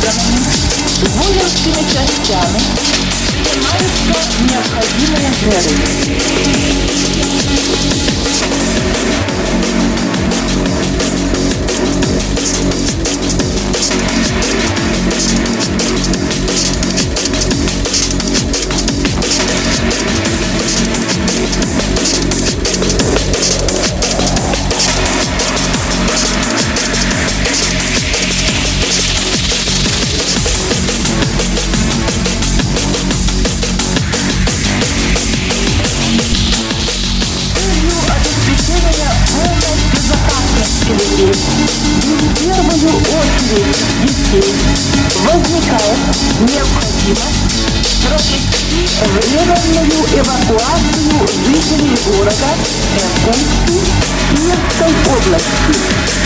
органами, воинскими частями принимаются необходимые жертвы. И в первую очередь детей возникает необходимость провести временную эвакуацию жителей города Эркутской Киевской области